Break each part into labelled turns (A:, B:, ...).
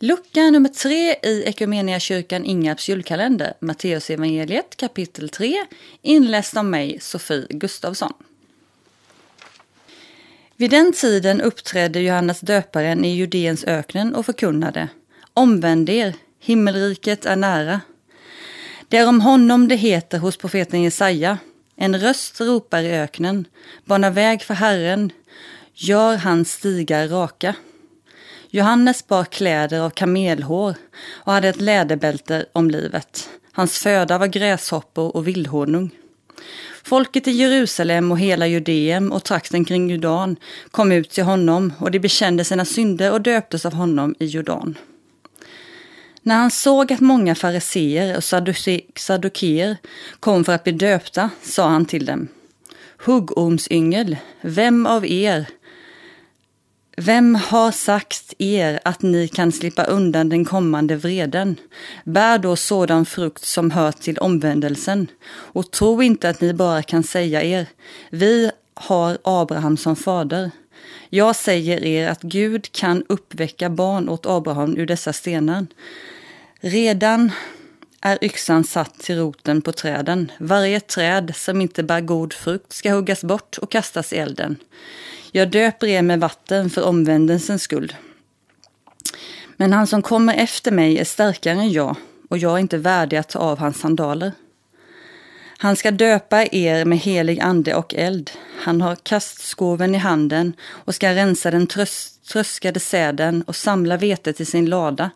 A: Lucka nummer tre i Equmeniakyrkan Ingarps julkalender, Matteusevangeliet kapitel 3, inläst av mig, Sofie Gustavsson. Vid den tiden uppträdde Johannes döparen i Judeens öknen och förkunnade Omvänd er, himmelriket är nära. Det är om honom det heter hos profeten Jesaja. En röst ropar i öknen, bana väg för Herren, gör hans stigar raka. Johannes bar kläder av kamelhår och hade ett läderbälte om livet. Hans föda var gräshoppor och vildhonung. Folket i Jerusalem och hela Judeen och trakten kring Jordan kom ut till honom och de bekände sina synder och döptes av honom i Jordan. När han såg att många fariseer och saddukeer kom för att bli döpta sa han till dem Huggormsyngel, vem av er vem har sagt er att ni kan slippa undan den kommande vreden? Bär då sådan frukt som hör till omvändelsen och tro inte att ni bara kan säga er, vi har Abraham som fader. Jag säger er att Gud kan uppväcka barn åt Abraham ur dessa stenar. Redan är yxan satt till roten på träden. Varje träd som inte bär god frukt ska huggas bort och kastas i elden. Jag döper er med vatten för omvändelsens skull. Men han som kommer efter mig är starkare än jag och jag är inte värdig att ta av hans sandaler. Han ska döpa er med helig ande och eld. Han har kastskoven i handen och ska rensa den trös tröskade säden och samla vetet i sin lada.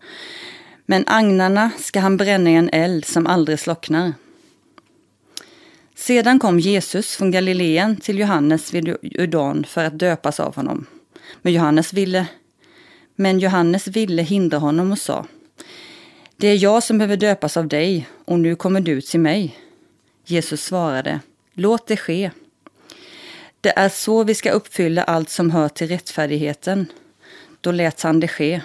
A: Men agnarna ska han bränna i en eld som aldrig slocknar. Sedan kom Jesus från Galileen till Johannes vid Jordan för att döpas av honom. Men Johannes ville, men Johannes ville hindra honom och sa Det är jag som behöver döpas av dig och nu kommer du till mig. Jesus svarade Låt det ske. Det är så vi ska uppfylla allt som hör till rättfärdigheten. Då lät han det ske.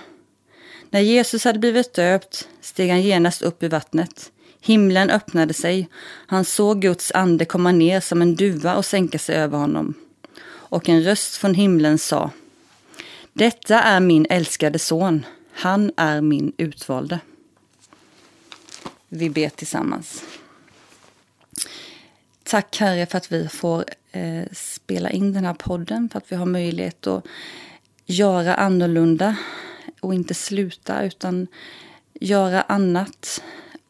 A: När Jesus hade blivit döpt steg han genast upp ur vattnet. Himlen öppnade sig. Han såg Guds ande komma ner som en duva och sänka sig över honom. Och en röst från himlen sa Detta är min älskade son. Han är min utvalde. Vi ber tillsammans. Tack Herre för att vi får eh, spela in den här podden, för att vi har möjlighet att göra annorlunda och inte sluta utan göra annat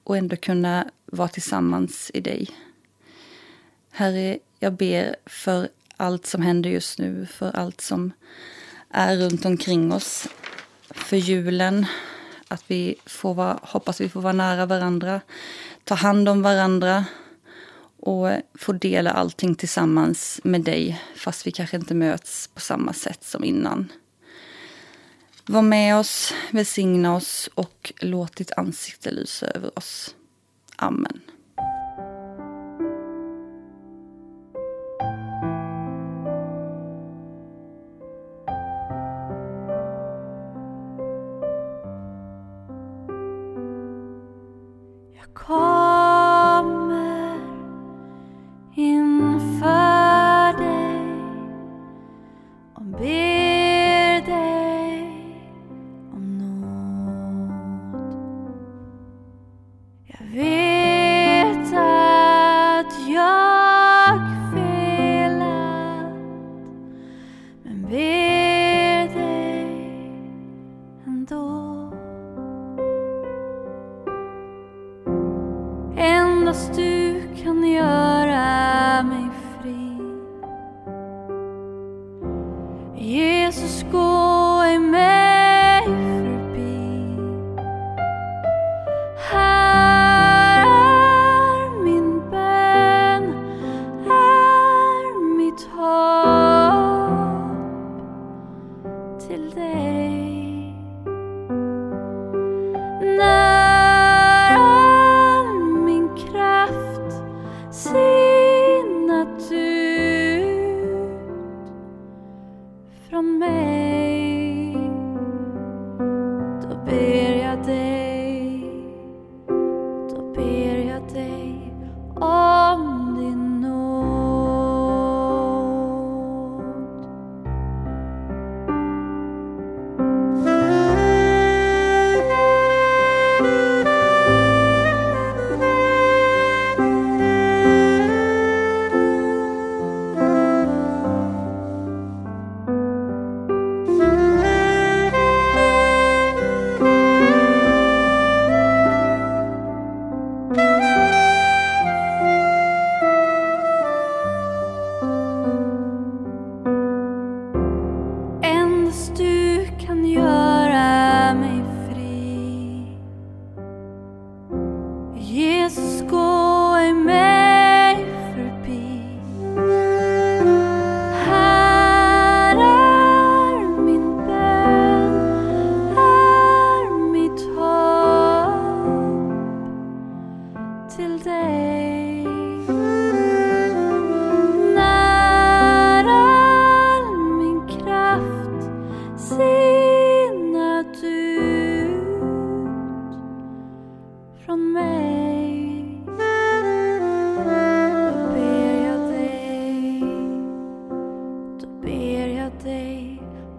A: och ändå kunna vara tillsammans i dig. Herre, jag ber för allt som händer just nu, för allt som är runt omkring oss. För julen, att vi får vara, hoppas vi får vara nära varandra, ta hand om varandra och få dela allting tillsammans med dig, fast vi kanske inte möts på samma sätt som innan. Var med oss, välsigna oss och låt ditt ansikte lysa över oss. Amen.
B: Jag ber dig ändå. Endast du kan göra mig fri. Jesus, gå i mig Ser jag dig,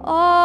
B: om din